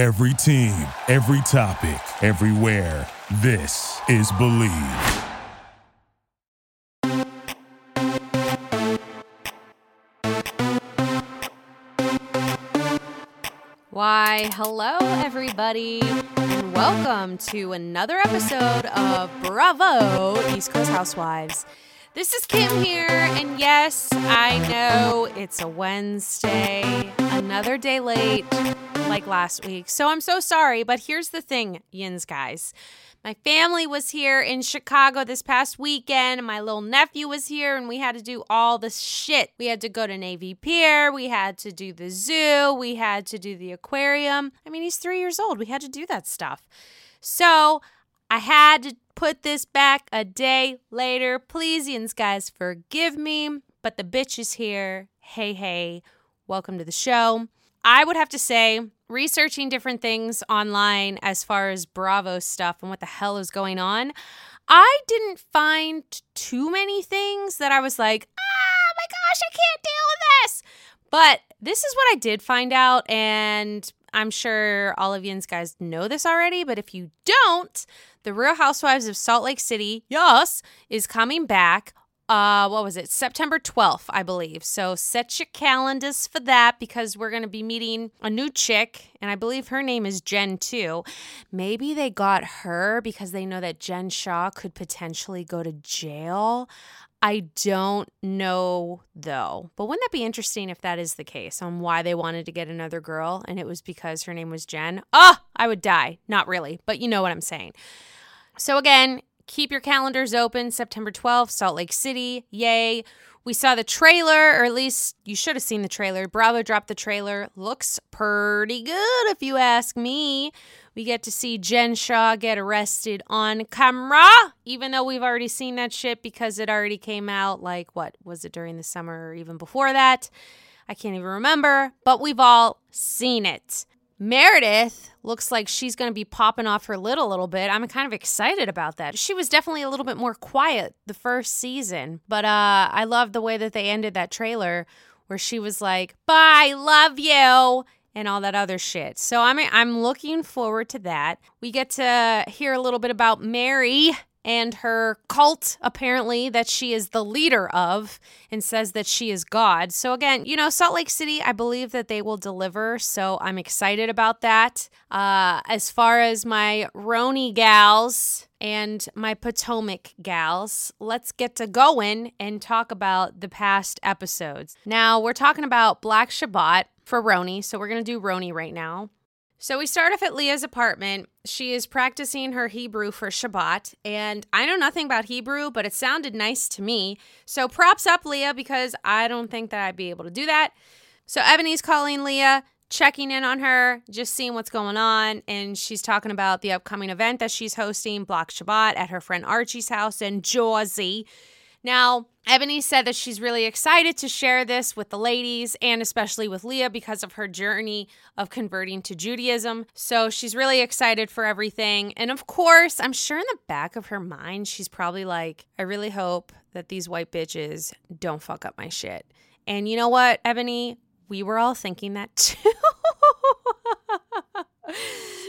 Every team, every topic, everywhere. This is Believe. Why, hello, everybody, and welcome to another episode of Bravo East Coast Housewives. This is Kim here, and yes, I know it's a Wednesday, another day late, like last week. So I'm so sorry, but here's the thing, yins guys. My family was here in Chicago this past weekend. My little nephew was here, and we had to do all this shit. We had to go to Navy Pier. We had to do the zoo. We had to do the aquarium. I mean, he's three years old. We had to do that stuff. So I had to put this back a day later. Please, yins guys, forgive me. But the bitch is here. Hey, hey. Welcome to the show. I would have to say, researching different things online as far as Bravo stuff and what the hell is going on, I didn't find too many things that I was like, ah, my gosh, I can't deal with this. But this is what I did find out, and I'm sure all of you guys know this already, but if you don't, The Real Housewives of Salt Lake City, yes, is coming back uh what was it september 12th i believe so set your calendars for that because we're going to be meeting a new chick and i believe her name is jen too maybe they got her because they know that jen Shah could potentially go to jail I don't know though. But wouldn't that be interesting if that is the case on why they wanted to get another girl and it was because her name was Jen? Oh, I would die. Not really, but you know what I'm saying. So again, keep your calendars open September 12th, Salt Lake City. Yay. We saw the trailer, or at least you should have seen the trailer. Bravo dropped the trailer. Looks pretty good, if you ask me. We get to see Jen Shah get arrested on camera, even though we've already seen that shit because it already came out like, what was it during the summer or even before that? I can't even remember, but we've all seen it. Meredith looks like she's going to be popping off her lid a little bit. I'm kind of excited about that. She was definitely a little bit more quiet the first season, but uh, I love the way that they ended that trailer where she was like, "Bye, love you." And all that other shit. So I'm I'm looking forward to that. We get to hear a little bit about Mary and her cult, apparently, that she is the leader of and says that she is God. So, again, you know, Salt Lake City, I believe that they will deliver. So, I'm excited about that. Uh, as far as my RHONY gals and my Potomac gals, let's get to going and talk about the past episodes. Now, we're talking about Black Shabbat for RHONY. So, we're going to do RHONY right now. So we start off at Leah's apartment. She is practicing her Hebrew for Shabbat, and I know nothing about Hebrew, but it sounded nice to me. So props up, Leah, because I don't think that I'd be able to do that. So Ebony's calling Leah, checking in on her, just seeing what's going on, and she's talking about the upcoming event that she's hosting, Black Shabbat, at her friend Archie's house in Jersey. Now, Ebony said that she's really excited to share this with the ladies and especially with Leah because of her journey of converting to Judaism. So she's really excited for everything. And of course, I'm sure in the back of her mind, she's probably like, I really hope that these white bitches don't fuck up my shit. And you know what, Ebony? We were all thinking that too.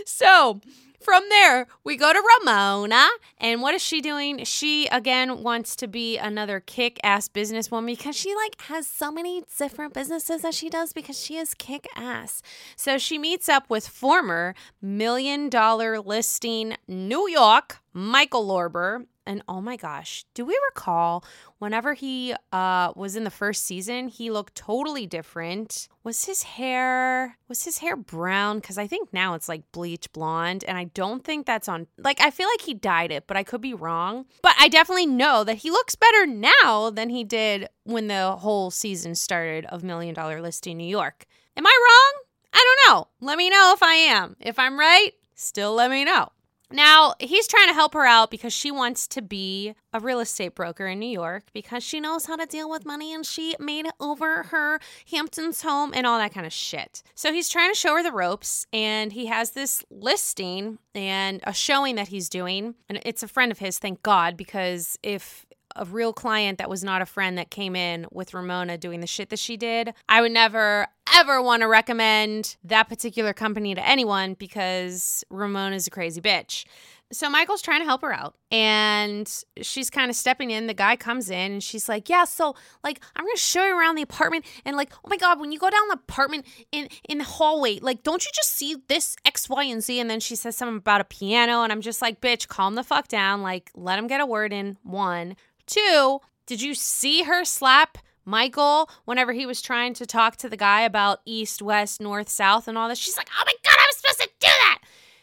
so, from there, we go to Ramona. And what is she doing? She, again, wants to be another kick ass businesswoman because she, like, has so many different businesses that she does because she is kick ass. So she meets up with former million dollar listing New York Michael Lorber and oh my gosh, do we recall whenever he uh, was in the first season, he looked totally different? Was his hair was his hair brown? Because I think now it's like bleach blonde, and I don't think that's on. Like I feel like he dyed it, but I could be wrong. But I definitely know that he looks better now than he did when the whole season started of Million Dollar Listing New York. Am I wrong? I don't know. Let me know if I am. If I'm right, still let me know. Now, he's trying to help her out because she wants to be a real estate broker in New York because she knows how to deal with money and she made over her Hamptons home and all that kind of shit. So he's trying to show her the ropes and he has this listing and a showing that he's doing. And it's a friend of his, thank God, because if a real client that was not a friend that came in with Ramona doing the shit that she did, I would never ever want to recommend that particular company to anyone because Ramona's a crazy bitch. So Michael's trying to help her out and she's kind of stepping in. The guy comes in and she's like, "Yeah, so like I'm to show you around the apartment and like, oh my god, when you go down the apartment in in the hallway, like don't you just see this X, Y, and Z?" And then she says something about a piano and I'm just like, "Bitch, calm the fuck down. Like let him get a word in." One. Two, did you see her slap Michael whenever he was trying to talk to the guy about east, west, north, south and all this? She's like, "Oh my god, I was supposed to do that."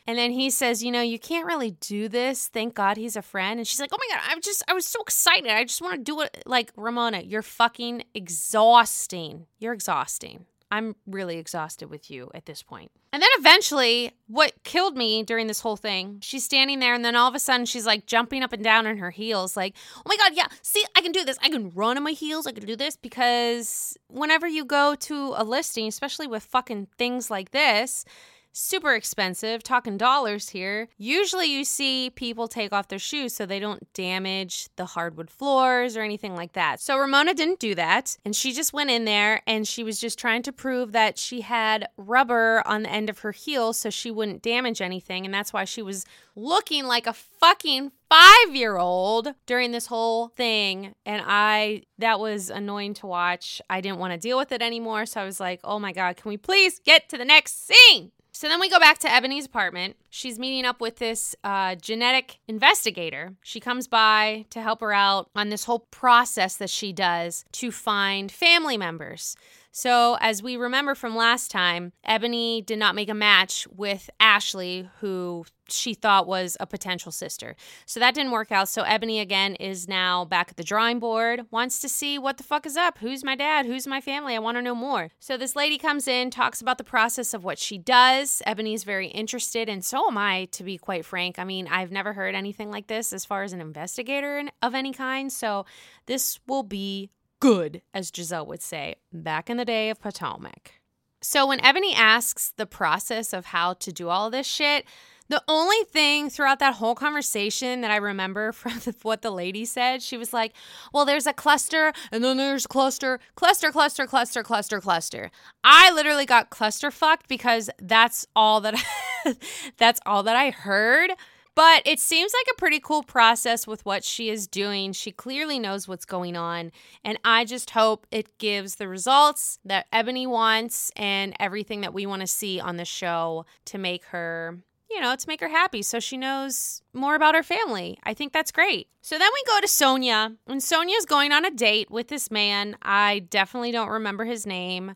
And then he says, You know, you can't really do this. Thank God he's a friend. And she's like, Oh my God, I'm just, I was so excited. I just want to do it. Like, Ramona, you're fucking exhausting. You're exhausting. I'm really exhausted with you at this point. And then eventually, what killed me during this whole thing, she's standing there, and then all of a sudden, she's like jumping up and down in her heels, like, oh my God, yeah, see, I can do this. I can run on my heels. I can do this. Because whenever you go to a listing, especially with fucking things like this, super expensive, talking dollars here. Usually you see people take off their shoes so they don't damage the hardwood floors or anything like that. So Ramona didn't do that. And she just went in there and she was just trying to prove that she had rubber on the end of her heel so she wouldn't damage anything. And that's why she was looking like a fucking five year old during this whole thing. And I, that was annoying to watch. I didn't want to deal with it anymore. So I was like, oh my God, can we please get to the next scene? So then we go back to Ebony's apartment. She's meeting up with this uh, genetic investigator. She comes by to help her out on this whole process that she does to find family members. So, as we remember from last time, Ebony did not make a match with Ashley, who she thought was a potential sister. So that didn't work out. So Ebony again is now back at the drawing board, wants to see what the fuck is up. Who's my dad? Who's my family? I want to know more. So this lady comes in, talks about the process of what she does. Ebony's very interested, and so am I, to be quite frank. I mean, I've never heard anything like this as far as an investigator of any kind. So this will be good, as Gizelle would say, back in the day of Potomac. So when Ebony asks the process of how to do all this shit, the only thing throughout that whole conversation that I remember from the, what the lady said, she was like, Well, there's a cluster, and then there's cluster, cluster, cluster, cluster, cluster, cluster. I literally got cluster fucked because that's all that I, that's all that I heard. But it seems like a pretty cool process with what she is doing. She clearly knows what's going on. And I just hope it gives the results that Ebony wants and everything that we want to see on the show to make her you know, to make her happy so she knows more about her family. I think that's great. So then we go to Sonja, and Sonja's going on a date with this man. I definitely don't remember his name,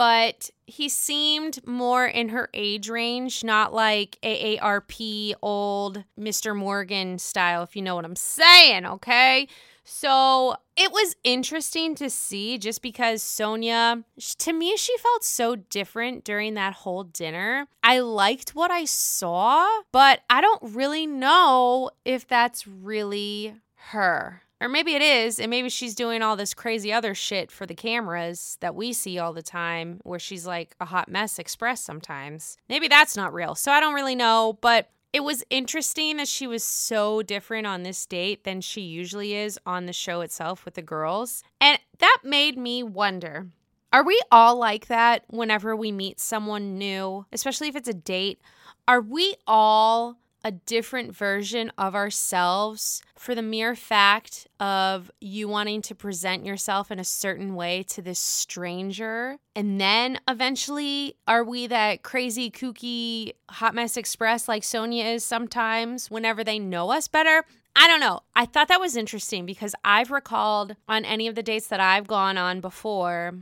but he seemed more in her age range, not like AARP old Mr. Morgan style, if you know what I'm saying, okay? So it was interesting to see just because Sonja, to me, she felt so different during that whole dinner. I liked what I saw, but I don't really know if that's really her. Or maybe it is, and maybe she's doing all this crazy other shit for the cameras that we see all the time, where she's like a hot mess express sometimes. Maybe that's not real. So I don't really know, but it was interesting that she was so different on this date than she usually is on the show itself with the girls. And that made me wonder are we all like that whenever we meet someone new, especially if it's a date? Are we all a different version of ourselves for the mere fact of you wanting to present yourself in a certain way to this stranger. And then eventually, are we that crazy, kooky, hot mess express like Sonja is sometimes whenever they know us better? I don't know. I thought that was interesting because I've recalled on any of the dates that I've gone on before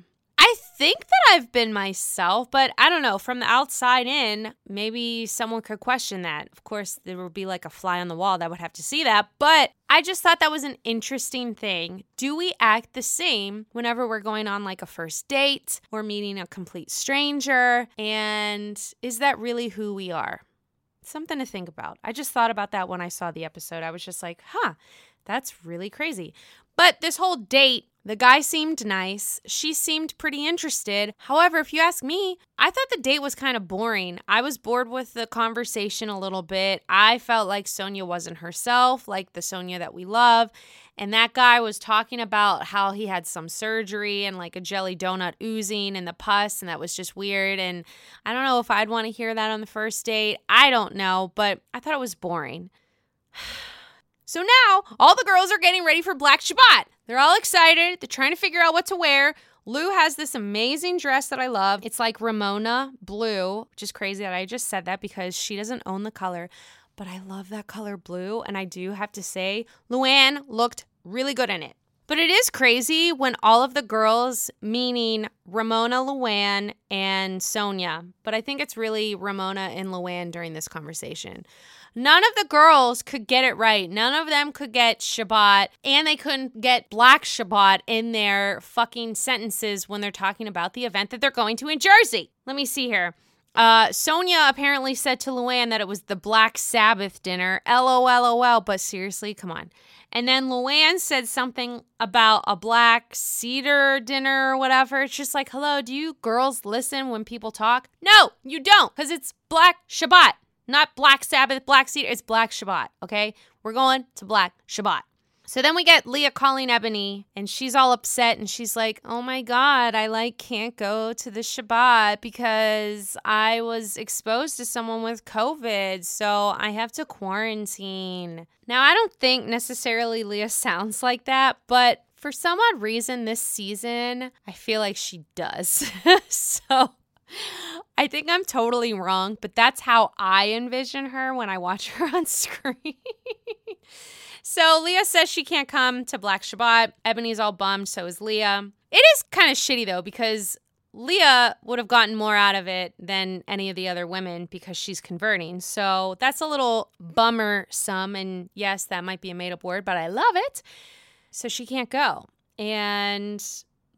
I think that I've been myself, but I don't know. From the outside in, maybe someone could question that. Of course, there would be like a fly on the wall that would have to see that, but I just thought that was an interesting thing. Do we act the same whenever we're going on like a first date or meeting a complete stranger? And is that really who we are? Something to think about. I just thought about that when I saw the episode. I was just like, huh, that's really crazy. But this whole date the guy seemed nice. She seemed pretty interested. However, if you ask me, I thought the date was kind of boring. I was bored with the conversation a little bit. I felt like Sonja wasn't herself, like the Sonja that we love. And that guy was talking about how he had some surgery and like a jelly donut oozing in the pus, and that was just weird. And I don't know if I'd want to hear that on the first date. I don't know, but I thought it was boring. So now all the girls are getting ready for Black Shabbat. They're all excited. They're trying to figure out what to wear. Lou has this amazing dress that I love. It's like Ramona blue, which is crazy that I just said that because she doesn't own the color. But I love that color blue. And I do have to say, Luann looked really good in it. But it is crazy when all of the girls, meaning Ramona, Luann, and Sonja, but I think it's really Ramona and Luann during this conversation. None of the girls could get it right. None of them could get Shabbat, and they couldn't get Black Shabbat in their fucking sentences when they're talking about the event that they're going to in Jersey. Let me see here. Uh, Sonja apparently said to Luann that it was the Black Sabbath dinner. LOLOL, but seriously, come on. And then Luann said something about a black cedar dinner or whatever. It's just like, hello, do you girls listen when people talk? No, you don't, because it's Black Shabbat. Not Black Sabbath, Black Cedar. It's Black Shabbat. Okay. We're going to Black Shabbat. So then we get Leah calling Ebony, and she's all upset, and she's like, "Oh my god, I like can't go to the Shabbat because I was exposed to someone with COVID, so I have to quarantine." Now I don't think necessarily Leah sounds like that, but for some odd reason this season, I feel like she does. so I think I'm totally wrong, but that's how I envision her when I watch her on screen. So Leah says she can't come to Black Shabbat. Ebony's all bummed, so is Leah. It is kind of shitty though, because Leah would have gotten more out of it than any of the other women because she's converting. So that's a little bummer some. And yes, that might be a made up word, but I love it. So she can't go. And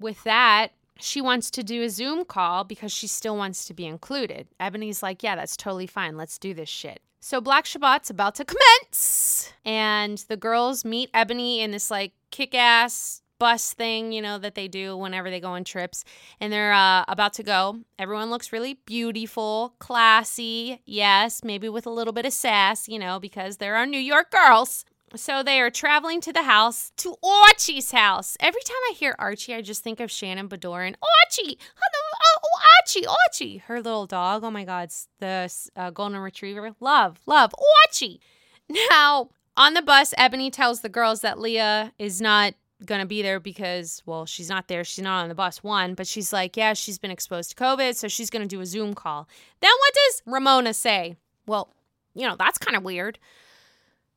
with that, she wants to do a Zoom call because she still wants to be included. Ebony's like, yeah, that's totally fine. Let's do this shit. So Black Shabbat's about to commence, and the girls meet Ebony in this like kick ass bus thing, you know, that they do whenever they go on trips. And they're uh, about to go. Everyone looks really beautiful, classy, yes, maybe with a little bit of sass, you know, because they're our New York girls. So they are traveling to the house, to Archie's house. Every time I hear Archie, I just think of Shannon Beador. Archie, oh, Archie, Archie, her little dog. Oh my God, the uh, golden retriever. Love, love, Archie. Now, on the bus, Ebony tells the girls that Leah is not going to be there because, well, she's not there. She's not on the bus, one, but she's like, yeah, she's been exposed to COVID, so she's going to do a Zoom call. Then what does Ramona say? Well, you know, that's kind of weird.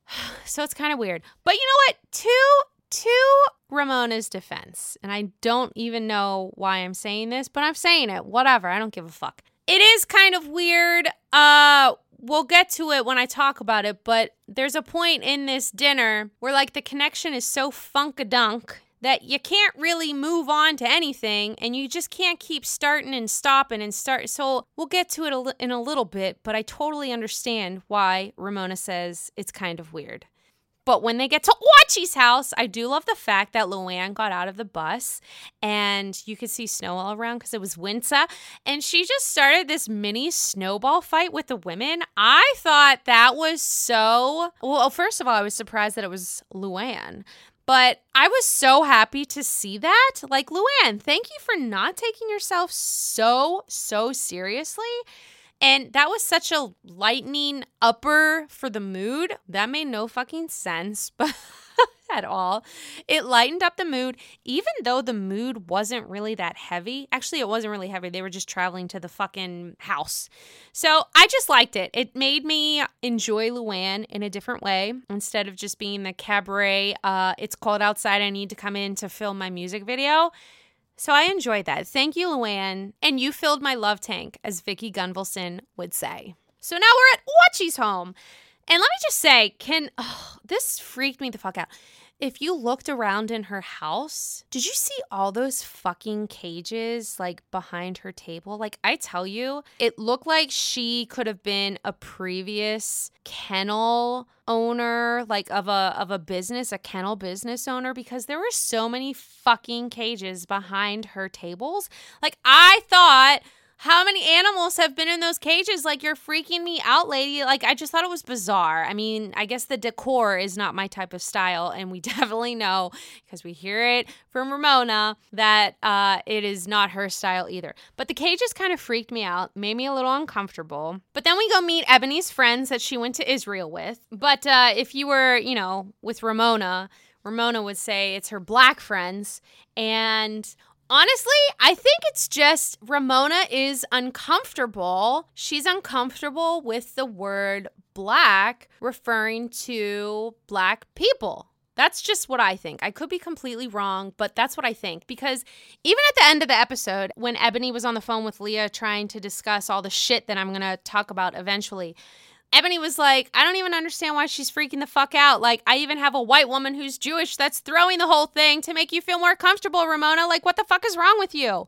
So it's kind of weird. But you know what? To to Ramona's defense, and I don't even know why I'm saying this, but I'm saying it. Whatever. I don't give a fuck. It is kind of weird. Uh we'll get to it when I talk about it, but there's a point in this dinner where like the connection is so funkadunk that you can't really move on to anything and you just can't keep starting and stopping and start. So we'll get to it in a little bit, but I totally understand why Ramona says it's kind of weird. But when they get to Archie's house, I do love the fact that Luann got out of the bus and you could see snow all around because it was winter. And she just started this mini snowball fight with the women. I thought that was so. Well, first of all, I was surprised that it was Luann but I was so happy to see that. Like, Luann, thank you for not taking yourself so, so seriously. And that was such a lightning upper for the mood. That made no fucking sense, but at all. It lightened up the mood, even though the mood wasn't really that heavy. Actually, it wasn't really heavy. They were just traveling to the fucking house. So I just liked it. It made me enjoy Luann in a different way instead of just being the cabaret. Uh, it's cold outside. I need to come in to film my music video. So I enjoyed that. Thank you, Luann. And you filled my love tank, as Vicki Gunvalson would say. So now we're at Archie's home. And let me just say, can oh, this freaked me the fuck out. if you looked around in her house, did you see all those fucking cages like behind her table? Like, I tell you, it looked like she could have been a previous kennel owner like of a of a business a kennel business owner because there were so many fucking cages behind her tables like i thought how many animals have been in those cages? Like, you're freaking me out, lady. Like, I just thought it was bizarre. I mean, I guess the decor is not my type of style. And we definitely know, because we hear it from Ramona, that uh, it is not her style either. But the cages kind of freaked me out, made me a little uncomfortable. But then we go meet Ebony's friends that she went to Israel with. But uh, if you were, you know, with Ramona, Ramona would say it's her black friends. And Honestly, I think it's just Ramona is uncomfortable. She's uncomfortable with the word black referring to black people. That's just what I think. I could be completely wrong, but that's what I think. Because even at the end of the episode, when Ebony was on the phone with Leah trying to discuss all the shit that I'm going to talk about eventually, Ebony was like, I don't even understand why she's freaking the fuck out. Like, I even have a white woman who's Jewish that's throwing the whole thing to make you feel more comfortable, Ramona. Like, what the fuck is wrong with you?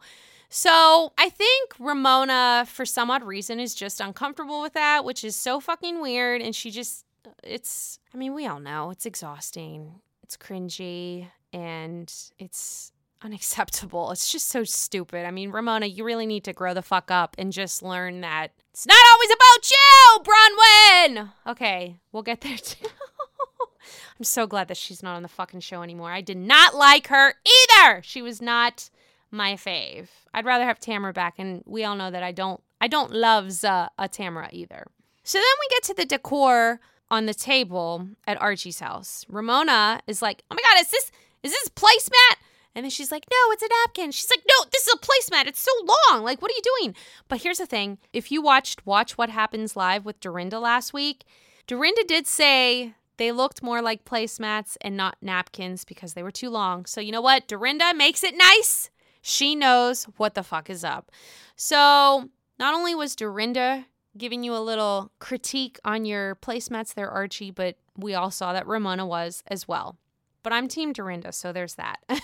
So I think Ramona, for some odd reason, is just uncomfortable with that, which is so fucking weird. And she just, it's, I mean, we all know it's exhausting, it's cringy, and it's unacceptable. It's just so stupid. I mean, Ramona, you really need to grow the fuck up and just learn that it's not always you, Braunwyn. Okay, we'll get there too. I'm so glad that she's not on the fucking show anymore. I did not like her either. She was not my fave. I'd rather have Tamara back, and we all know that I don't. I don't love uh, a Tamara either. So then we get to the decor on the table at Archie's house. Ramona is like, "Oh my god, is this is this placemat?" And then she's like, no, it's a napkin. She's like, no, this is a placemat. It's so long. Like, what are you doing? But here's the thing if you watched Watch What Happens Live with Dorinda last week, Dorinda did say they looked more like placemats and not napkins because they were too long. So, you know what? Dorinda makes it nice. She knows what the fuck is up. So, not only was Dorinda giving you a little critique on your placemats there, Archie, but we all saw that Ramona was as well. But I'm Team Dorinda, so there's that.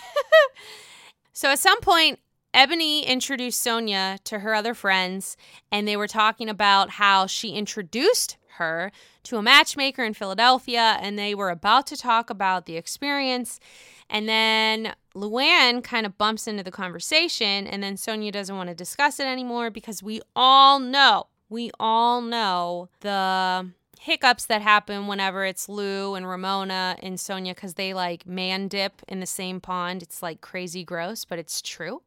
so at some point, Ebony introduced Sonja to her other friends, and they were talking about how she introduced her to a matchmaker in Philadelphia, and they were about to talk about the experience. And then Luann kind of bumps into the conversation, and then Sonja doesn't want to discuss it anymore because we all know, we all know the hiccups that happen whenever it's Lou and Ramona and Sonja because they like man dip in the same pond. It's like crazy gross, but it's true.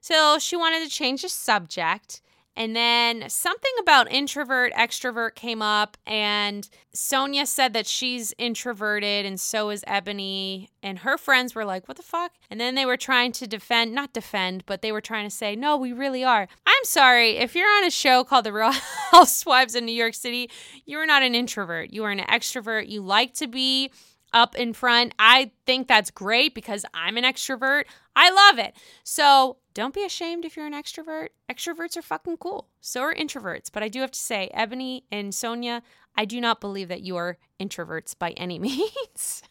So she wanted to change the subject. And then something about introvert, extrovert came up, and Sonja said that she's introverted, and so is Ebony. And her friends were like, What the fuck? And then they were trying to defend, not defend, but they were trying to say, No, we really are. I'm sorry. If you're on a show called The Real Housewives in New York City, you're not an introvert. You are an extrovert. You like to be up in front. I think that's great because I'm an extrovert. I love it. So don't be ashamed if you're an extrovert. Extroverts are fucking cool. So are introverts. But I do have to say, Ebony and Sonja, I do not believe that you are introverts by any means.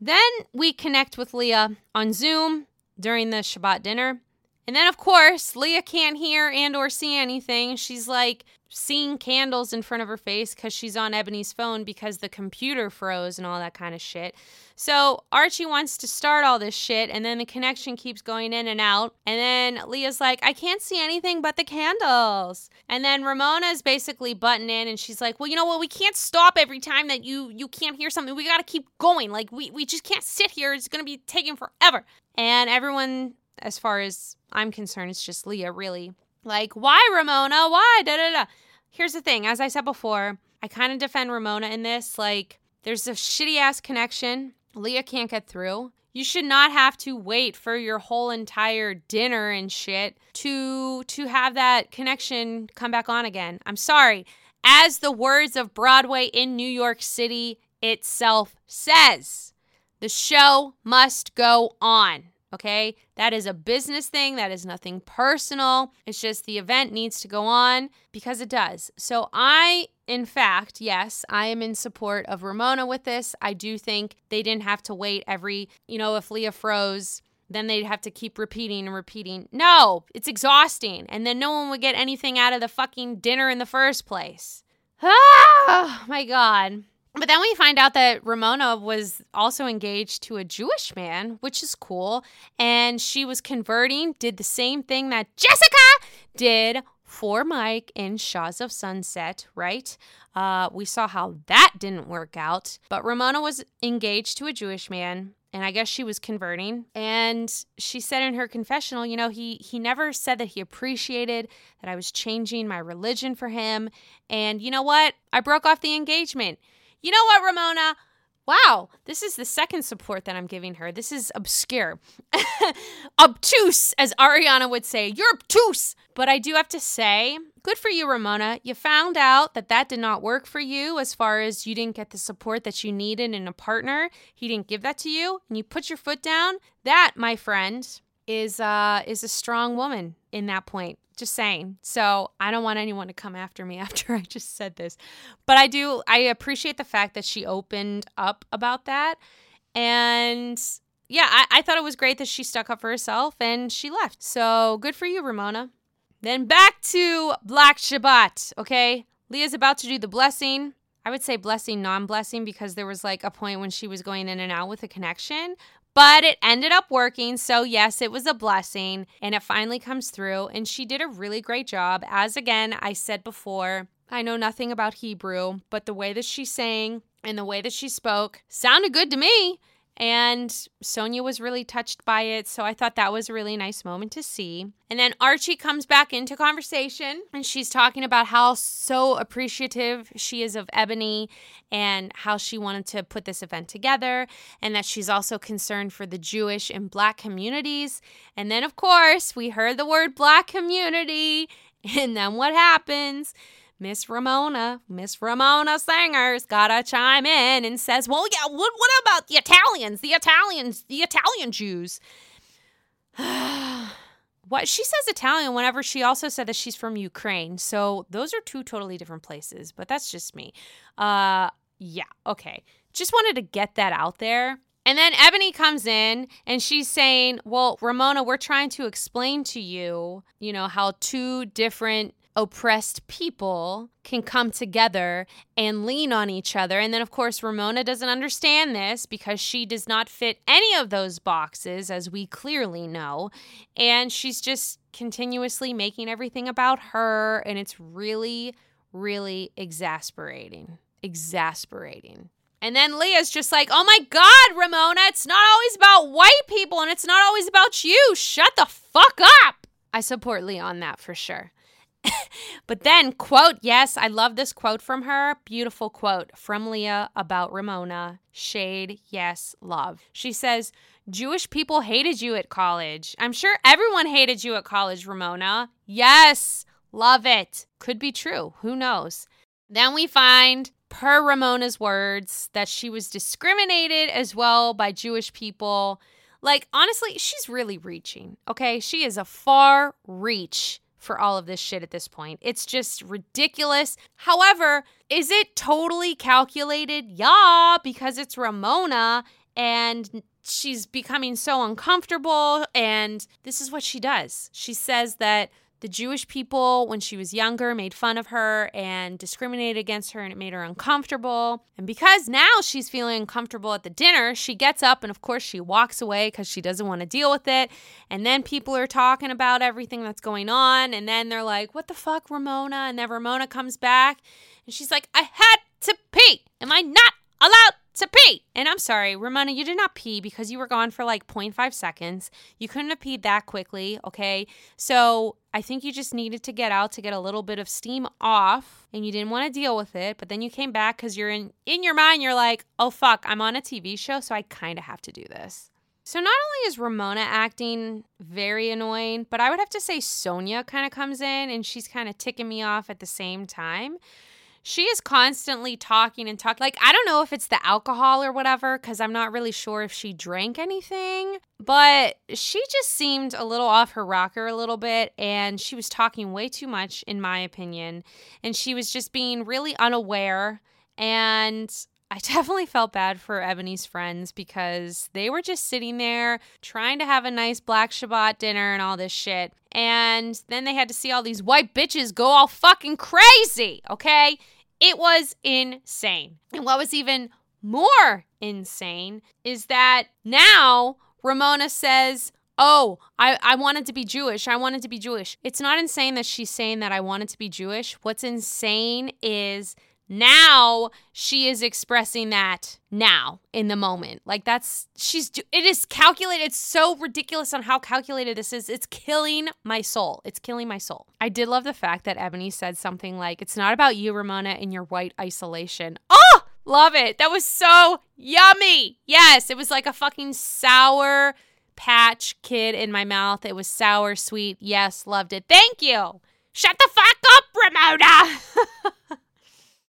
then we connect with Leah on Zoom during the Shabbat dinner. And then of course, Leah can't hear and or see anything. She's like seeing candles in front of her face cuz she's on Ebony's phone because the computer froze and all that kind of shit. So Archie wants to start all this shit, and then the connection keeps going in and out. And then Leah's like, I can't see anything but the candles. And then Ramona's basically butting in, and she's like, Well, you know what? We can't stop every time that you you can't hear something. We got to keep going. Like we we just can't sit here. It's gonna be taking forever. And everyone, as far as I'm concerned, it's just Leah really like, why Ramona? Why? Da da da. Here's the thing. As I said before, I kind of defend Ramona in this. Like, there's a shitty ass connection Leah can't get through. You should not have to wait for your whole entire dinner and shit to to have that connection come back on again. I'm sorry. As the words of Broadway in New York City itself says, the show must go on. Okay. That is a business thing. That is nothing personal. It's just the event needs to go on because it does. So, I, in fact, yes, I am in support of Ramona with this. I do think they didn't have to wait every, you know, if Leah froze, then they'd have to keep repeating and repeating. No, it's exhausting. And then no one would get anything out of the fucking dinner in the first place. Ah, my God. But then we find out that Ramona was also engaged to a Jewish man, which is cool. And she was converting, did the same thing that Jessica did for Mike in Shahs of Sunset, right? Uh, we saw how that didn't work out. But Ramona was engaged to a Jewish man and I guess she was converting. And she said in her confessional, you know, he he never said that he appreciated that I was changing my religion for him. And you know what? I broke off the engagement. You know what, Ramona? Wow, this is the second support that I'm giving her. This is obscure. obtuse, as Ariana would say. You're obtuse. But I do have to say, good for you, Ramona. You found out that that did not work for you as far as you didn't get the support that you needed in a partner. He didn't give that to you, and you put your foot down. That, my friend, is uh is a strong woman in that point. Just saying. So I don't want anyone to come after me after I just said this. But I do, I appreciate the fact that she opened up about that. And yeah, I, I thought it was great that she stuck up for herself and she left. So good for you, Ramona. Then back to Black Shabbat, okay? Leah's about to do the blessing. I would say blessing, non blessing, because there was like a point when she was going in and out with a connection but it ended up working. So, yes, it was a blessing and it finally comes through. And she did a really great job. As again, I said before, I know nothing about Hebrew, but the way that she sang and the way that she spoke sounded good to me. And Sonja was really touched by it. So I thought that was a really nice moment to see. And then Archie comes back into conversation and she's talking about how so appreciative she is of Ebony and how she wanted to put this event together and that she's also concerned for the Jewish and Black communities. And then, of course, we heard the word Black community. And then what happens? Miss Ramona, Miss Ramona Singer's gotta chime in and says, Well, yeah, what, what about the Italians? The Italians, the Italian Jews. what she says Italian whenever she also said that she's from Ukraine. So those are two totally different places, but that's just me. Uh yeah, okay. Just wanted to get that out there. And then Ebony comes in and she's saying, Well, Ramona, we're trying to explain to you, you know, how two different oppressed people can come together and lean on each other. And then, of course, Ramona doesn't understand this because she does not fit any of those boxes, as we clearly know. And she's just continuously making everything about her. And it's really, really exasperating. Exasperating. And then Leah's just like, oh my God, Ramona, it's not always about white people and it's not always about you. Shut the fuck up. I support Leah on that for sure. but then, quote, yes, I love this quote from her. Beautiful quote from Leah about Ramona. Shade, yes, love. She says, Jewish people hated you at college. I'm sure everyone hated you at college, Ramona. Yes, love it. Could be true. Who knows? Then we find, per Ramona's words, that she was discriminated as well by Jewish people. Like, honestly, she's really reaching, okay? She is a far reach for all of this shit at this point. It's just ridiculous. However, is it totally calculated? Yeah, because it's Ramona and she's becoming so uncomfortable. And this is what she does. She says that the Jewish people, when she was younger, made fun of her and discriminated against her, and it made her uncomfortable. And because now she's feeling uncomfortable at the dinner, she gets up and, of course, she walks away because she doesn't want to deal with it. And then people are talking about everything that's going on. And then they're like, What the fuck, Ramona? And then Ramona comes back and she's like, I had to pee. Am I not allowed to pee. And I'm sorry, Ramona, you did not pee because you were gone for like 0.5 seconds. You couldn't have peed that quickly, okay? So I think you just needed to get out to get a little bit of steam off and you didn't want to deal with it. But then you came back because you're in, in your mind, you're like, oh fuck, I'm on a TV show, so I kind of have to do this. So not only is Ramona acting very annoying, but I would have to say Sonja kind of comes in and she's kind of ticking me off at the same time she is constantly talking and talking. Like, I don't know if it's the alcohol or whatever, because I'm not really sure if she drank anything, but she just seemed a little off her rocker a little bit. And she was talking way too much, in my opinion. And she was just being really unaware. And I definitely felt bad for Ebony's friends because they were just sitting there trying to have a nice Black Shabbat dinner and all this shit. And then they had to see all these white bitches go all fucking crazy, okay? It was insane. And what was even more insane is that now Ramona says, Oh, I, I wanted to be Jewish. I wanted to be Jewish. It's not insane that she's saying that I wanted to be Jewish. What's insane is now she is expressing that now in the moment. Like that's she's it is calculated it's so ridiculous on how calculated this is. It's killing my soul. It's killing my soul. I did love the fact that ebony said something like it's not about you ramona and your white isolation. Oh love it. That was so yummy. Yes it was like a fucking sour patch kid in my mouth. It was sour sweet. Yes loved it. Thank you. Shut the fuck up ramona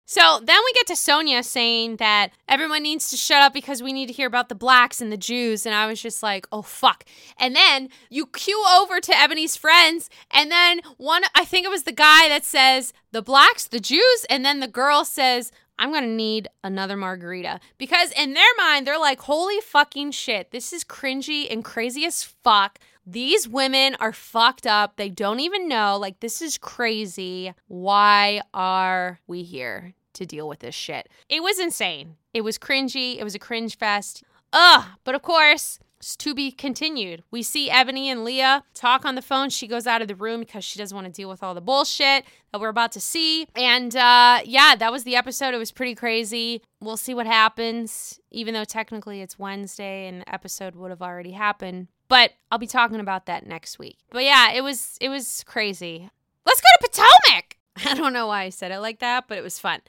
So then we get to Sonja saying that everyone needs to shut up because we need to hear about the blacks and the Jews. And I was just like, oh, fuck. And then you cue over to Ebony's friends. And then one, I think it was the guy that says, the blacks, the Jews. And then the girl says, I'm going to need another margarita. Because in their mind, they're like, holy fucking shit. This is cringy and crazy as fuck. These women are fucked up. They don't even know. Like, this is crazy. Why are we here to deal with this shit? It was insane. It was cringy. It was a cringe fest. Ugh. But of course, it's to be continued. We see Ebony and Leah talk on the phone. She goes out of the room because she doesn't want to deal with all the bullshit that we're about to see. And uh, yeah, that was the episode. It was pretty crazy. We'll see what happens, even though technically it's Wednesday and the episode would have already happened. But I'll be talking about that next week. But yeah, it was it was crazy. Let's go to Potomac. I don't know why I said it like that, but it was fun.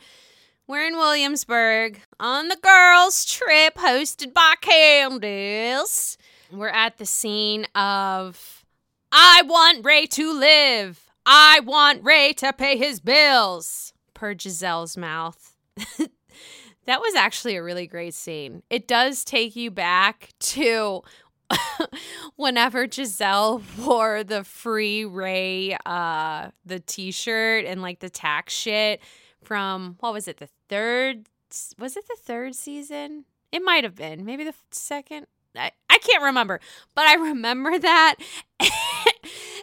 We're in Williamsburg on the girls' trip hosted by Candiace. We're at the scene of I want Ray to live. I want Ray to pay his bills. Per Gizelle's mouth. that was actually a really great scene. It does take you back to whenever Gizelle wore the free Ray uh the t-shirt and like the tax shit from what was it the third was it the third season? It might have been. Maybe the second? I, I can't remember. But i remember that.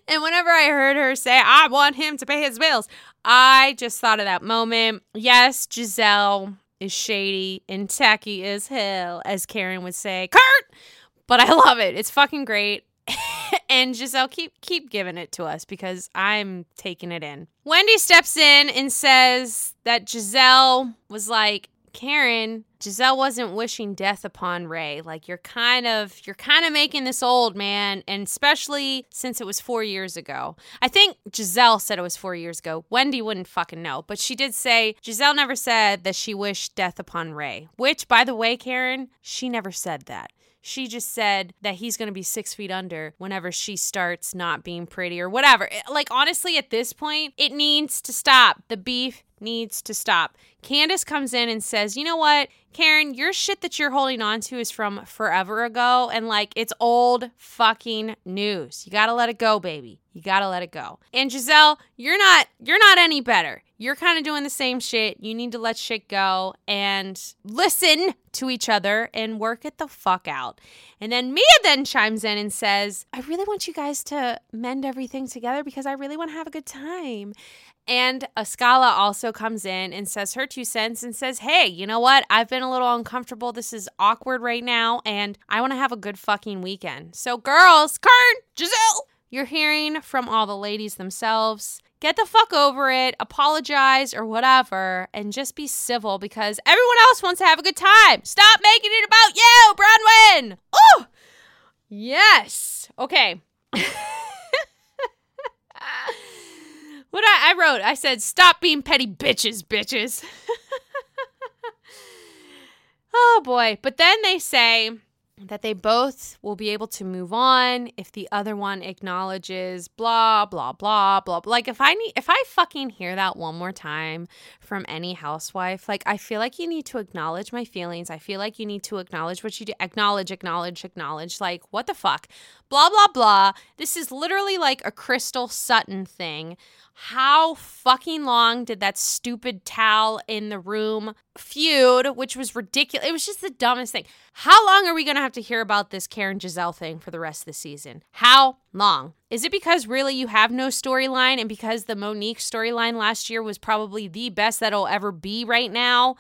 And whenever i heard her say i want him to pay his bills i just thought of that moment. Yes Gizelle is shady and tacky as hell as karen would say. Kurt but I love it. It's fucking great. and Gizelle keep keep giving it to us because I'm taking it in. Wendy steps in and says that Gizelle was like, Karen, Gizelle wasn't wishing death upon Ray. Like you're kind of you're kind of making this old, man, and especially since it was 4 years ago. I think Gizelle said it was 4 years ago. Wendy wouldn't fucking know, but she did say Gizelle never said that she wished death upon Ray, which by the way, Karen, she never said that. She just said that he's going to be six feet under whenever she starts not being pretty or whatever. Eh, like, honestly, at this point, it needs to stop. The beef needs to stop. Candiace comes in and says, You know what? Karen, your shit that you're holding on to is from forever ago and like it's old fucking news. You got to let it go, baby. You got to let it go. And Gizelle, you're not you're not any better. You're kind of doing the same shit. You need to let shit go and listen to each other and work it the fuck out. And then Mia then chimes in and says, I really want you guys to mend everything together because I really want to have a good time. And Askale also comes in and says her two cents and says, Hey, you know what? I've been a little uncomfortable. This is awkward right now, and I want to have a good fucking weekend. So, girls, Kurt, Gizelle, you're hearing from all the ladies themselves. Get the fuck over it, apologize or whatever, and just be civil because everyone else wants to have a good time. Stop making it about you, Braunwyn. Oh, yes. Okay. What I, I wrote, I said, stop being petty bitches, bitches. oh boy. But then they say, that they both will be able to move on if the other one acknowledges blah blah blah blah like if i need if i fucking hear that one more time from any housewife like i feel like you need to acknowledge my feelings. I feel like you need to acknowledge what you do. Acknowledge acknowledge acknowledge. Like what the fuck? Blah blah blah. This is literally like a crystal sutton thing how fucking long did that stupid towel in the room feud, which was ridiculous? It was just the dumbest thing. How long are we going to have to hear about this Karen Gizelle thing for the rest of the season? How long? Is it because really you have no storyline and because the Monique storyline last year was probably the best that'll ever be right now?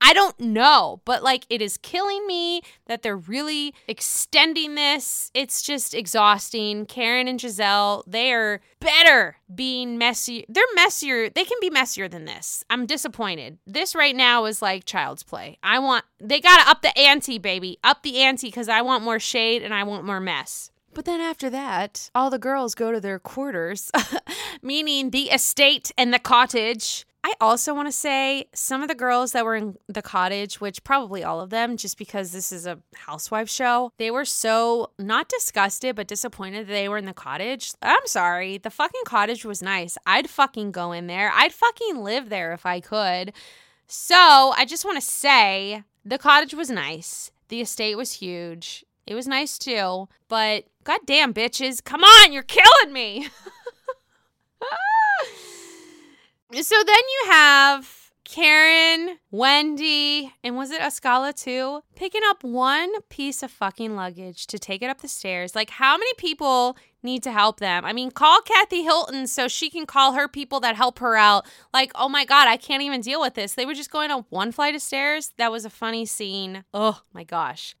I don't know, but like it is killing me that they're really extending this. It's just exhausting. Karen and Gizelle, they are better being messy. They're messier. They can be messier than this. I'm disappointed. This right now is like child's play. I want, they got to up the ante, baby. Up the ante because I want more shade and I want more mess. But then after that, all the girls go to their quarters, meaning the estate and the cottage. I also want to say some of the girls that were in the cottage, which probably all of them, just because this is a housewife show, they were so not disgusted, but disappointed that they were in the cottage. I'm sorry. The fucking cottage was nice. I'd fucking go in there. I'd fucking live there if I could. So I just want to say the cottage was nice. The estate was huge. It was nice too. But goddamn, bitches, come on, you're killing me. So then you have Karen, Wendy, and was it Askale too? Picking up one piece of fucking luggage to take it up the stairs. Like, how many people need to help them? I mean, call Kathy Hilton so she can call her people that help her out. Like, oh my God, I can't even deal with this. They were just going up one flight of stairs. That was a funny scene. Oh my gosh.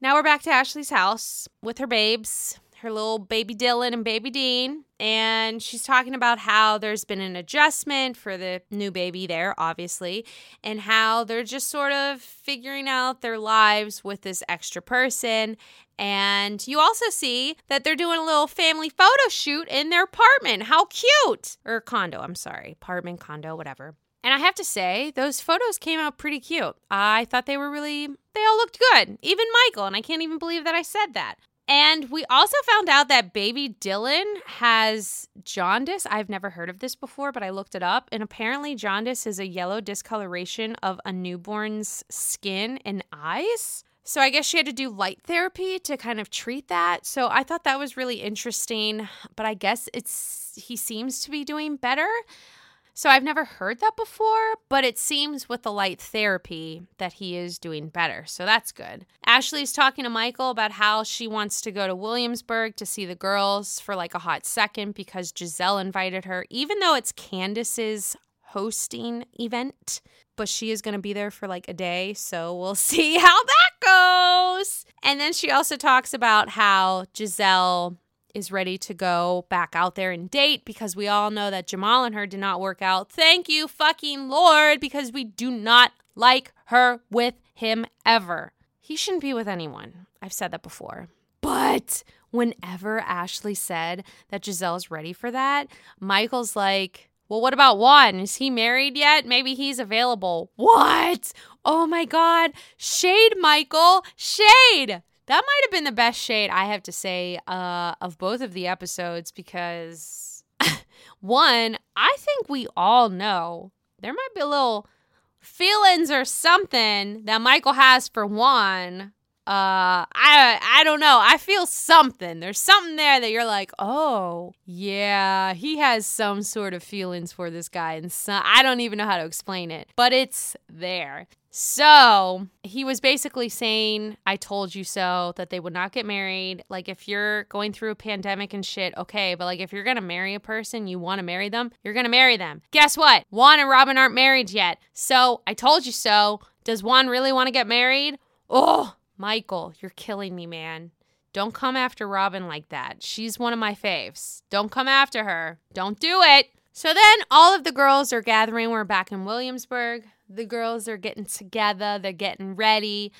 Now we're back to Ashley's house with her babes her little baby Dylan and baby Dean. And she's talking about how there's been an adjustment for the new baby there, obviously, and how they're just sort of figuring out their lives with this extra person. And you also see that they're doing a little family photo shoot in their apartment. How cute! Or condo, I'm sorry. Apartment, condo, whatever. And I have to say, those photos came out pretty cute. I thought they were really, they all looked good. Even Michael, and I can't even believe that I said that. And we also found out that baby Dylan has jaundice. I've never heard of this before, but I looked it up. And apparently, jaundice is a yellow discoloration of a newborn's skin and eyes. So I guess she had to do light therapy to kind of treat that. So I thought that was really interesting, but I guess it's he seems to be doing better. So I've never heard that before, but it seems with the light therapy that he is doing better. So that's good. Ashley's talking to Michael about how she wants to go to Williamsburg to see the girls for like a hot second because Gizelle invited her, even though it's Candace's hosting event. But she is going to be there for like a day. So we'll see how that goes. And then she also talks about how Gizelle is ready to go back out there and date because we all know that Jamal and her did not work out. Thank you, fucking Lord, because we do not like her with him ever. He shouldn't be with anyone. I've said that before. But whenever Ashley said that Gizelle's ready for that, Michael's like, well, what about Juan? Is he married yet? Maybe he's available. What? Oh my God. Shade, Michael. Shade. That might have been the best shade I have to say uh, of both of the episodes because, one, I think we all know there might be a little feelings or something that Michael has for Juan. Uh, I I don't know. I feel something. There's something there that you're like, oh yeah, he has some sort of feelings for this guy, and so, I don't even know how to explain it, but it's there. So he was basically saying, I told you so, that they would not get married. Like, if you're going through a pandemic and shit, okay, but like, if you're gonna marry a person, you wanna marry them, you're gonna marry them. Guess what? Juan and Robin aren't married yet. So I told you so. Does Juan really wanna get married? Oh, Michael, you're killing me, man. Don't come after Robin like that. She's one of my faves. Don't come after her. Don't do it. So then all of the girls are gathering. We're back in Williamsburg. The girls are getting together, they're getting ready.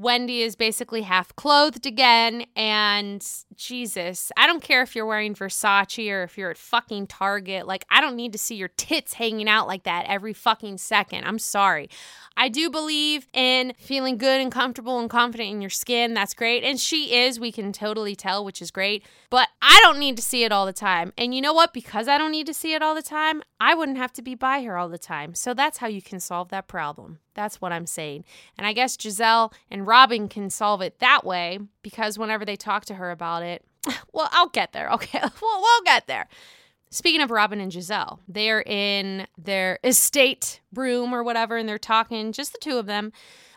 Wendy is basically half clothed again. And Jesus, I don't care if you're wearing Versace or if you're at fucking Target. Like, I don't need to see your tits hanging out like that every fucking second. I'm sorry. I do believe in feeling good and comfortable and confident in your skin. That's great. And she is, we can totally tell, which is great. But I don't need to see it all the time. And you know what? Because I don't need to see it all the time, I wouldn't have to be by her all the time. So that's how you can solve that problem. That's what I'm saying. And I guess Gizelle and Robin can solve it that way because whenever they talk to her about it, well, I'll get there. Okay. We'll, we'll get there. Speaking of Robin and Gizelle, they're in their estate room or whatever, and they're talking, just the two of them,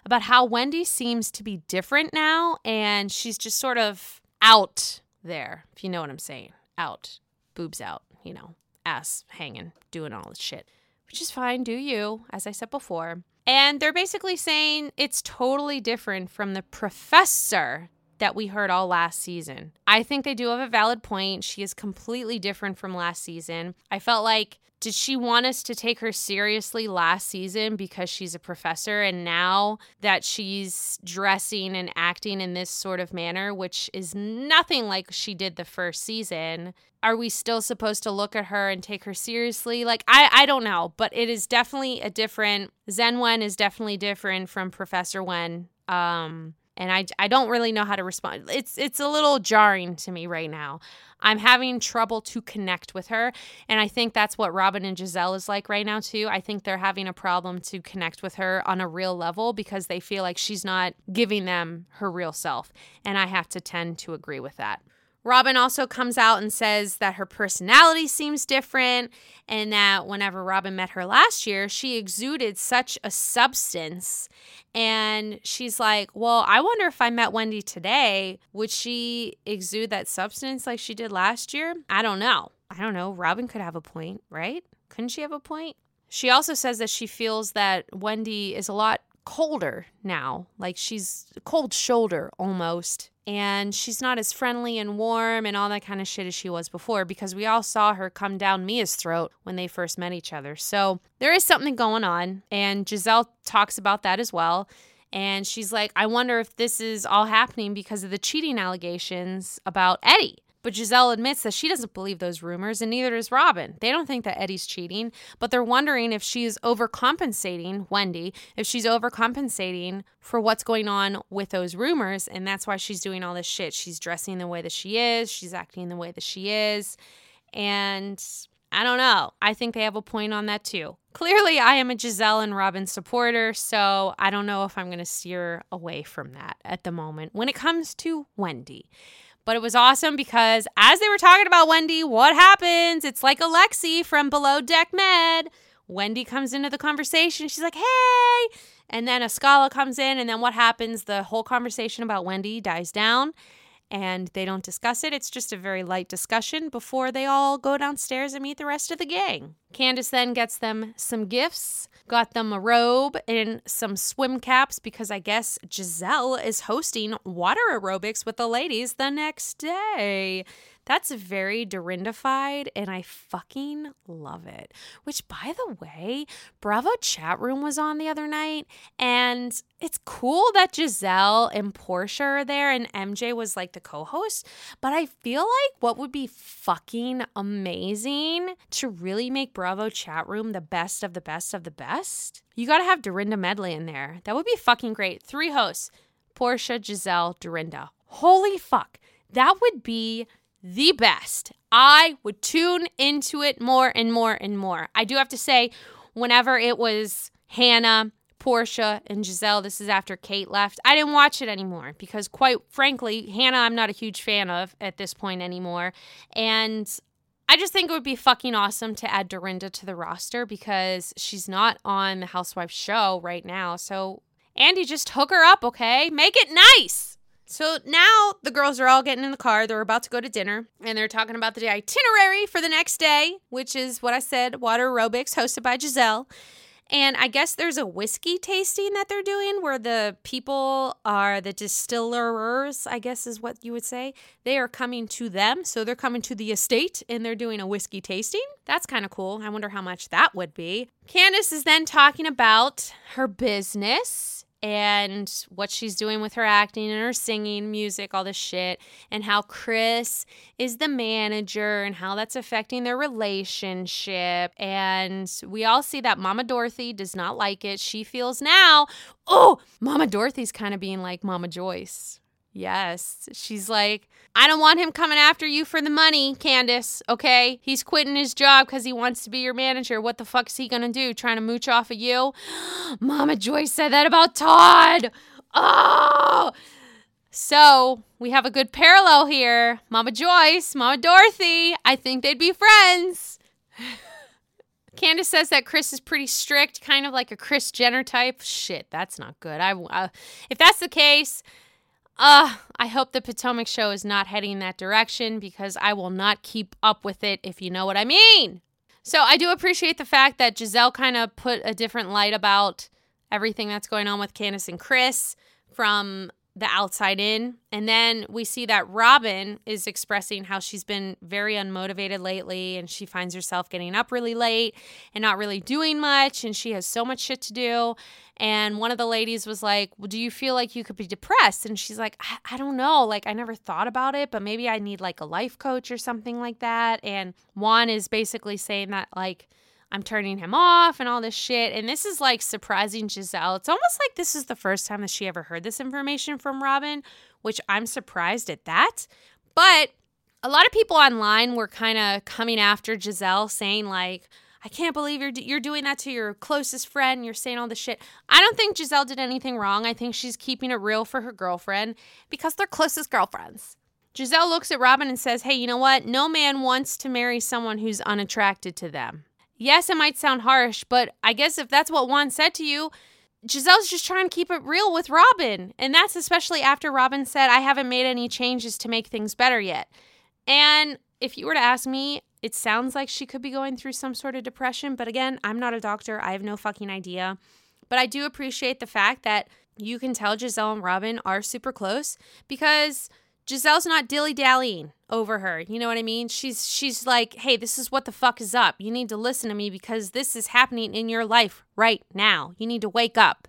about how Wendy seems to be different now, and she's just sort of out there, if you know what I'm saying. Out, boobs out, you know, ass hanging, doing all this shit, which is fine, do you, as I said before. And they're basically saying it's totally different from the professor that we heard all last season. I think they do have a valid point. She is completely different from last season. I felt like did she want us to take her seriously last season because she's a professor? And now that she's dressing and acting in this sort of manner which is nothing like she did the first season are we still supposed to look at her and take her seriously? Like i i don't know but it is definitely a different zen wen is definitely different from professor wen. Um and I, I don't really know how to respond. It's it's a little jarring to me right now. I'm having trouble to connect with her, and I think that's what Robin and Gizelle is like right now too. I think they're having a problem to connect with her on a real level because they feel like she's not giving them her real self, and I have to tend to agree with that. Robin also comes out and says that her personality seems different and that whenever Robin met her last year, she exuded such a substance. And she's like, Well, I wonder if I met Wendy today, would she exude that substance like she did last year? I don't know. I don't know. Robin could have a point, right? Couldn't she have a point? She also says that she feels that Wendy is a lot colder now. Like she's cold shoulder almost and she's not as friendly and warm and all that kind of shit as she was before because we all saw her come down Mia's throat when they first met each other. So there is something going on, and Gizelle talks about that as well. And she's like, I wonder if this is all happening because of the cheating allegations about Eddie. But Gizelle admits that she doesn't believe those rumors, and neither does Robin. They don't think that Eddie's cheating, but they're wondering if she's overcompensating, Wendy, if she's overcompensating for what's going on with those rumors. And that's why she's doing all this shit. She's dressing the way that she is, she's acting the way that she is. And I don't know. I think they have a point on that too. Clearly, I am a Gizelle and Robin supporter, so I don't know if I'm going to steer away from that at the moment when it comes to Wendy. But it was awesome because as they were talking about Wendy, what happens? It's like Alexi from Below Deck Med. Wendy comes into the conversation. She's like, hey. And then Askale comes in. And then what happens? The whole conversation about Wendy dies down and they don't discuss it. It's just a very light discussion before they all go downstairs and meet the rest of the gang. Candace then gets them some gifts, got them a robe and some swim caps because I guess Gizelle is hosting water aerobics with the ladies the next day. That's very Dorindified, and I fucking love it. Which, by the way, Bravo chat room was on the other night, and it's cool that Gizelle and Porsha are there, and MJ was like the co host. But I feel like what would be fucking amazing to really make Bravo chat room the best of the best of the best, you gotta have Dorinda Medley in there. That would be fucking great. Three hosts Porsha, Gizelle, Dorinda. Holy fuck. That would be the best. I would tune into it more and more and more. I do have to say, whenever it was Hannah, Porsha, and Gizelle, this is after Kate left, I didn't watch it anymore because, quite frankly, Hannah, I'm not a huge fan of at this point anymore. And I just think it would be fucking awesome to add Dorinda to the roster because she's not on the Housewives show right now. So, Andy, just hook her up, okay? Make it nice. So now the girls are all getting in the car. They're about to go to dinner and they're talking about the itinerary for the next day, which is what I said water aerobics hosted by Gizelle. And I guess there's a whiskey tasting that they're doing where the people are the distillers, I guess is what you would say. They are coming to them. So they're coming to the estate and they're doing a whiskey tasting. That's kind of cool. I wonder how much that would be. Candace is then talking about her business and what she's doing with her acting and her singing, music, all this shit, and how Chris is the manager and how that's affecting their relationship. And we all see that Mama Dorothy does not like it. She feels now, oh, Mama Dorothy's kind of being like Mama Joyce. Yes. She's like, I don't want him coming after you for the money, Candace, okay? He's quitting his job because he wants to be your manager. What the fuck is he gonna do? Trying to mooch off of you? Mama Joyce said that about Todd. Oh! So we have a good parallel here. Mama Joyce, Mama Dorothy. I think they'd be friends. Candace says that Chris is pretty strict, kind of like a Kris Jenner type. Shit, that's not good. I, uh, if that's the case, uh, I hope the Potomac show is not heading that direction because I will not keep up with it, if you know what I mean. So I do appreciate the fact that Gizelle kind of put a different light about everything that's going on with Candace and Chris from the outside in. And then we see that Robin is expressing how she's been very unmotivated lately and she finds herself getting up really late and not really doing much and she has so much shit to do. And one of the ladies was like, Well, do you feel like you could be depressed? And she's like, I, I don't know. Like, I never thought about it, but maybe I need like a life coach or something like that. And Juan is basically saying that, like, I'm turning him off and all this shit. And this is like surprising Gizelle. It's almost like this is the first time that she ever heard this information from Robin, which I'm surprised at that. But a lot of people online were kind of coming after Gizelle saying like, I can't believe you're you're doing that to your closest friend. You're saying all this shit. I don't think Gizelle did anything wrong. I think she's keeping it real for her girlfriend because they're closest girlfriends. Gizelle looks at Robin and says, "Hey, you know what? No man wants to marry someone who's unattracted to them." Yes, it might sound harsh, but I guess if that's what Juan said to you, Gizelle's just trying to keep it real with Robin. And that's especially after Robin said, I haven't made any changes to make things better yet. And if you were to ask me, it sounds like she could be going through some sort of depression. But again, I'm not a doctor. I have no fucking idea. But I do appreciate the fact that you can tell Gizelle and Robin are super close because Gizelle's not dilly dallying over her. You know what I mean? She's she's like, "Hey, this is what the fuck is up. You need to listen to me because this is happening in your life right now. You need to wake up."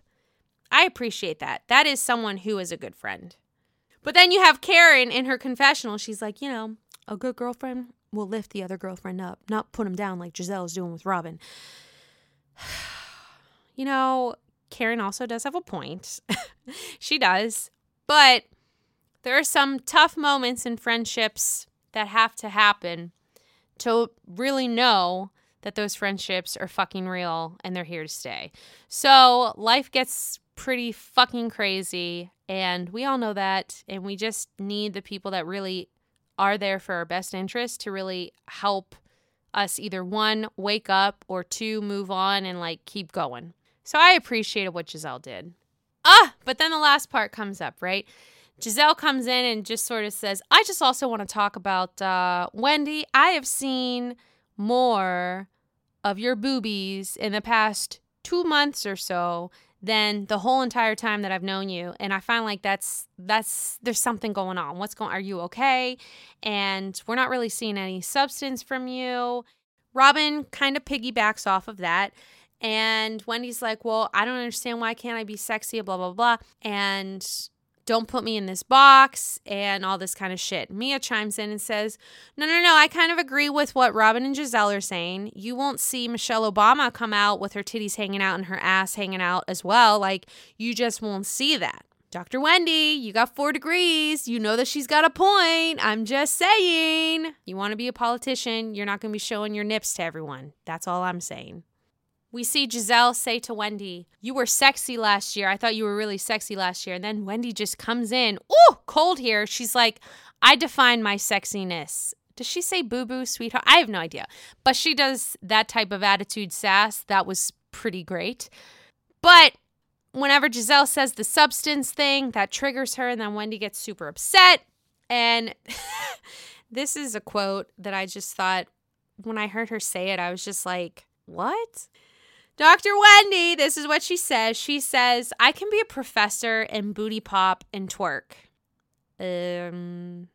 I appreciate that. That is someone who is a good friend. But then you have Karen in her confessional. She's like, "You know, a good girlfriend will lift the other girlfriend up, not put him down like Gizelle's doing with Robin." you know, Karen also does have a point. she does. But there are some tough moments in friendships that have to happen to really know that those friendships are fucking real and they're here to stay. So life gets pretty fucking crazy, and we all know that. And we just need the people that really are there for our best interest to really help us either one, wake up, or two, move on and like keep going. So I appreciated what Gizelle did. Ah, but then the last part comes up, right? Gizelle comes in and just sort of says, I just also want to talk about uh, Wendy. I have seen more of your boobies in the past two months or so than the whole entire time that I've known you. And I find like that's that's there's something going on. What's going are you okay? And we're not really seeing any substance from you. Robin kind of piggybacks off of that. And Wendy's like, Well, I don't understand why can't I be sexy, blah, blah, blah. And don't put me in this box and all this kind of shit. Mia chimes in and says, No, no, no, I kind of agree with what Robin and Gizelle are saying. You won't see Michelle Obama come out with her titties hanging out and her ass hanging out as well. Like, you just won't see that. Dr. Wendy, you got four degrees. You know that she's got a point. I'm just saying. You want to be a politician, you're not going to be showing your nips to everyone. That's all I'm saying. We see Gizelle say to Wendy, You were sexy last year. I thought you were really sexy last year. And then Wendy just comes in, Ooh, cold here. She's like, I define my sexiness. Does she say boo boo, sweetheart? I have no idea. But she does that type of attitude sass. That was pretty great. But whenever Gizelle says the substance thing, that triggers her. And then Wendy gets super upset. And this is a quote that I just thought when I heard her say it, I was just like, what? Dr. Wendy, this is what she says. She says, I can be a professor in booty pop and twerk. Um,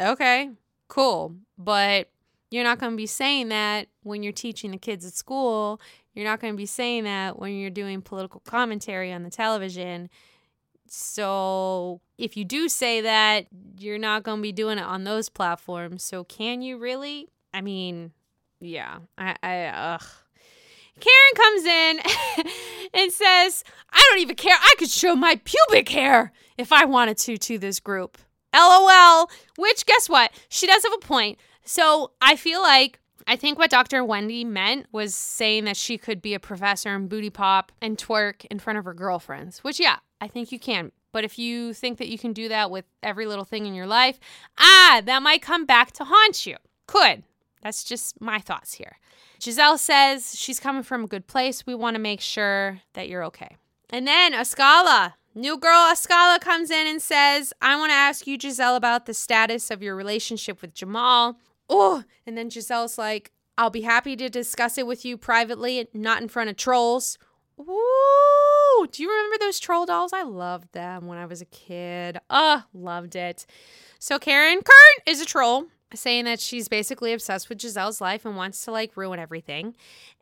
okay, cool. But you're not going to be saying that when you're teaching the kids at school. You're not going to be saying that when you're doing political commentary on the television. So if you do say that, you're not going to be doing it on those platforms. So can you really? I mean, yeah. I, I ugh. Karen comes in and says, I don't even care. I could show my pubic hair if I wanted to to this group. LOL. Which, guess what? She does have a point. So I feel like I think what Dr. Wendy meant was saying that she could be a professor and booty pop and twerk in front of her girlfriends, which, yeah, I think you can. But if you think that you can do that with every little thing in your life, ah, that might come back to haunt you. Could. That's just my thoughts here. Gizelle says she's coming from a good place. We want to make sure that you're okay. And then Askale, new girl Askale comes in and says, I want to ask you, Gizelle, about the status of your relationship with Jamal. Oh, and then Gizelle's like, I'll be happy to discuss it with you privately, not in front of trolls. Ooh, do you remember those troll dolls? I loved them when I was a kid. Ah, loved it. So Karen Kurt is a troll saying that she's basically obsessed with Gizelle's life and wants to like ruin everything.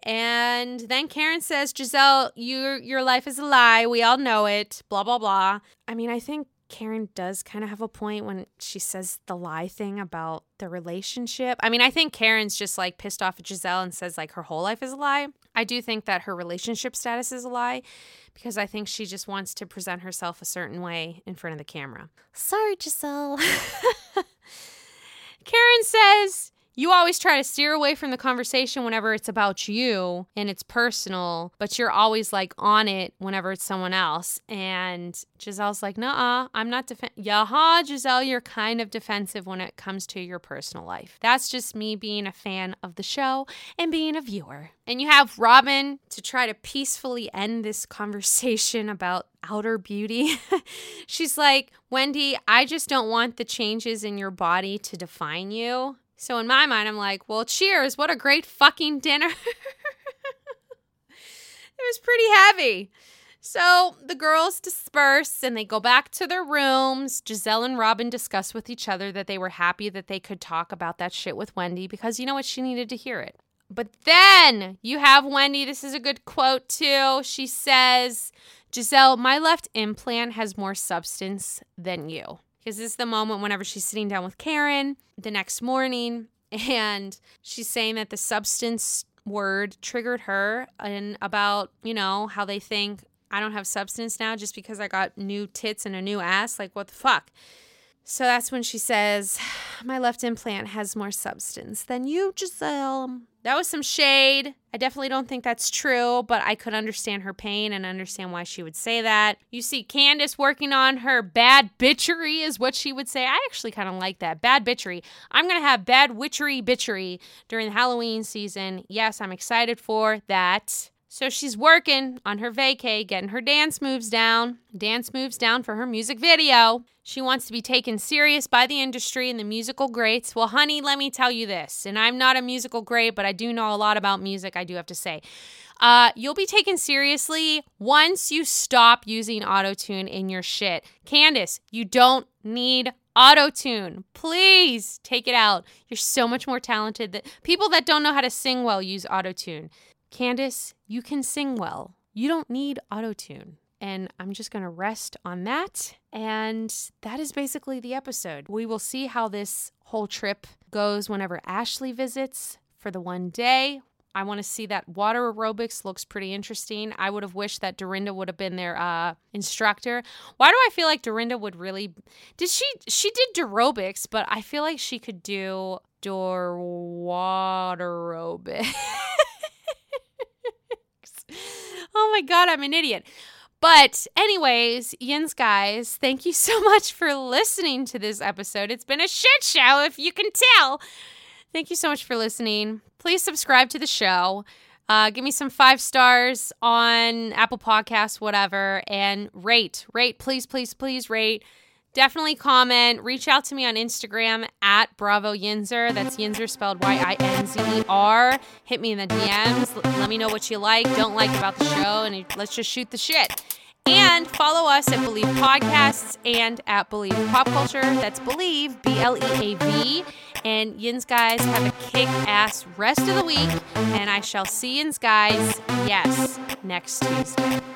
And then Karen says, "Gizelle, your your life is a lie. We all know it. Blah blah blah." I mean, I think Karen does kind of have a point when she says the lie thing about the relationship. I mean, I think Karen's just like pissed off at Gizelle and says like her whole life is a lie. I do think that her relationship status is a lie because I think she just wants to present herself a certain way in front of the camera. Sorry, Gizelle. Karen says, you always try to steer away from the conversation whenever it's about you and it's personal, but you're always like on it whenever it's someone else. And Gizelle's like, nah, I'm not defensive. Yaha, Gizelle, you're kind of defensive when it comes to your personal life. That's just me being a fan of the show and being a viewer. And you have Robin to try to peacefully end this conversation about outer beauty. She's like, Wendy, I just don't want the changes in your body to define you. So in my mind, I'm like, well, cheers. What a great fucking dinner. it was pretty heavy. So the girls disperse and they go back to their rooms. Gizelle and Robin discuss with each other that they were happy that they could talk about that shit with Wendy because you know what? She needed to hear it. But then you have Wendy. This is a good quote, too. She says, Gizelle, my left implant has more substance than you because this is the moment whenever she's sitting down with Karen the next morning and she's saying that the substance word triggered her and about, you know, how they think I don't have substance now just because I got new tits and a new ass. Like, what the fuck? So that's when she says, My left implant has more substance than you, Gizelle. That was some shade. I definitely don't think that's true, but I could understand her pain and understand why she would say that. You see Candace working on her bad bitchery, is what she would say. I actually kind of like that. Bad bitchery. I'm going to have bad witchery bitchery during the Halloween season. Yes, I'm excited for that. So she's working on her vacay, getting her dance moves down. Dance moves down for her music video. She wants to be taken serious by the industry and the musical greats. Well, honey, let me tell you this, and I'm not a musical great, but I do know a lot about music, I do have to say. Uh, you'll be taken seriously once you stop using autotune in your shit. Candace, you don't need autotune. Please take it out. You're so much more talented that people that don't know how to sing well use autotune. Candace, you can sing well. You don't need autotune. And I'm just going to rest on that. And that is basically the episode. We will see how this whole trip goes whenever Ashley visits for the one day. I want to see that water aerobics looks pretty interesting. I would have wished that Dorinda would have been their uh, instructor. Why do I feel like Dorinda would really? Did she? She did aerobics, but I feel like she could do door water aerobics. oh my God, I'm an idiot. But, anyways, Yins guys, thank you so much for listening to this episode. It's been a shit show, if you can tell. Thank you so much for listening. Please subscribe to the show. Uh, give me some five stars on Apple Podcasts, whatever, and rate, rate, please, please, please rate definitely comment. Reach out to me on Instagram at Bravo Yinzer. That's Yinzer spelled Y I N Z E R. Hit me in the DMs. Let me know what you like, don't like about the show, and let's just shoot the shit. And follow us at Bleav Podcasts and at Bleav Pop Culture. That's Bleav, B L E A V. And yins guys have a kick ass rest of the week. And I shall see yins guys, yes, next Tuesday.